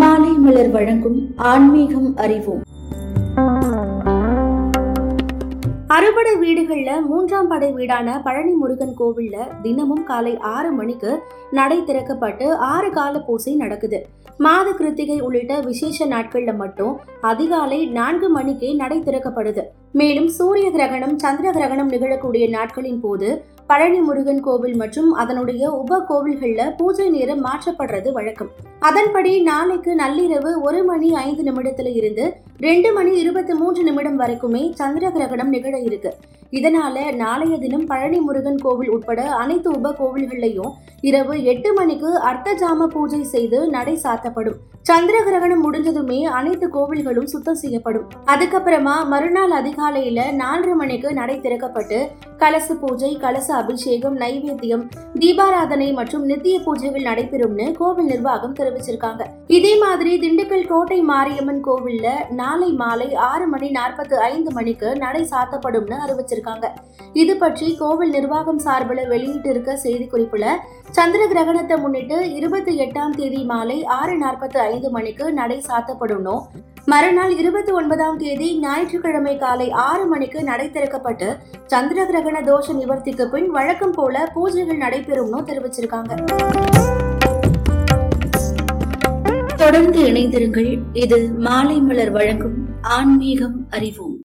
மாலை மலர் வழங்கும் ஆன்மீகம் அறிவோம். அறுபடை வீடுகள்ல மூன்றாம் படை வீடான பழனி முருகன் கோவில்ல தினமும் காலை ஆறு மணிக்கு நடை திறக்கப்பட்டு ஆறு கால பூசை நடக்குது. மாத கிருத்திகை உள்ளிட்ட விசேஷ நாட்கள்ல மட்டும் அதிகாலை நான்கு மணிக்கே நடை திறக்கப்படுது. மேலும் சூரிய கிரகணம் சந்திர கிரகணம் நிகழக்கூடிய நாட்களின் போது பழனி முருகன் கோவில் மற்றும் அதனுடைய உப கோவில்களில் பூஜை நேரம் மாற்றப்படுறது வழக்கம். அதன்படி நாளைக்கு நள்ளிரவு ஒரு மணி ஐந்து நிமிடத்துல இருந்து ரெண்டு மணி இருபத்தி மூன்று நிமிடம் வரைக்குமே சந்திர கிரகணம் நிகழ இருக்கு. இதனால நாளைய தினம் பழனி முருகன் கோவில் உட்பட அனைத்து உப கோவில்களையும் இரவு எட்டு மணிக்கு அர்த்தஜாம பூஜை செய்து நடை சாத்தப்படும். சந்திர கிரகணம் முடிஞ்சதுமே அனைத்து கோவில்களும் சுத்தம் செய்யப்படும். அதுக்கப்புறமா மறுநாள் அதிகாலையில நாலரை மணிக்கு நடை திறக்கப்பட்டு கலச பூஜை கலச அபிஷேகம் நைவேத்தியம் தீபாராதனை மற்றும் நித்திய பூஜைகள் நடைபெறும்னு கோவில் நிர்வாகம் தெரிவிச்சிருக்காங்க. இதே மாதிரி திண்டுக்கல் கோட்டை மாரியம்மன் கோவில்ல நாளை மாலை ஆறு மணி நாற்பத்தி ஐந்து மணிக்கு நடை சாத்தப்படும்னு அறிவிச்சிருக்காங்க. இது பற்றி கோவில் நிர்வாகம் சார்பில் வெளியிட்டு இருக்க செய்தி குறிப்புல சந்திர கிரகணத்தை முன்னிட்டு இருபத்தி எட்டாம் தேதி மாலை ஆறு நாற்பத்தி ஐந்து மணிக்கு நடை சாத்தப்படும் மறுநாள் இருபத்தி ஒன்பதாம் தேதி ஞாயிற்றுக்கிழமை காலை ஆறு மணிக்கு நடை திறக்கப்பட்டு சந்திர கிரகண தோஷ நிவர்த்திக்கு பின் வழக்கம் போல பூஜைகள் நடைபெறும்னு தெரிவிச்சிருக்காங்க. தொடர்ந்து இணைந்திருங்கள். இது மாலை மலர் வழங்கும் ஆன்மீகம் அறிவோம்.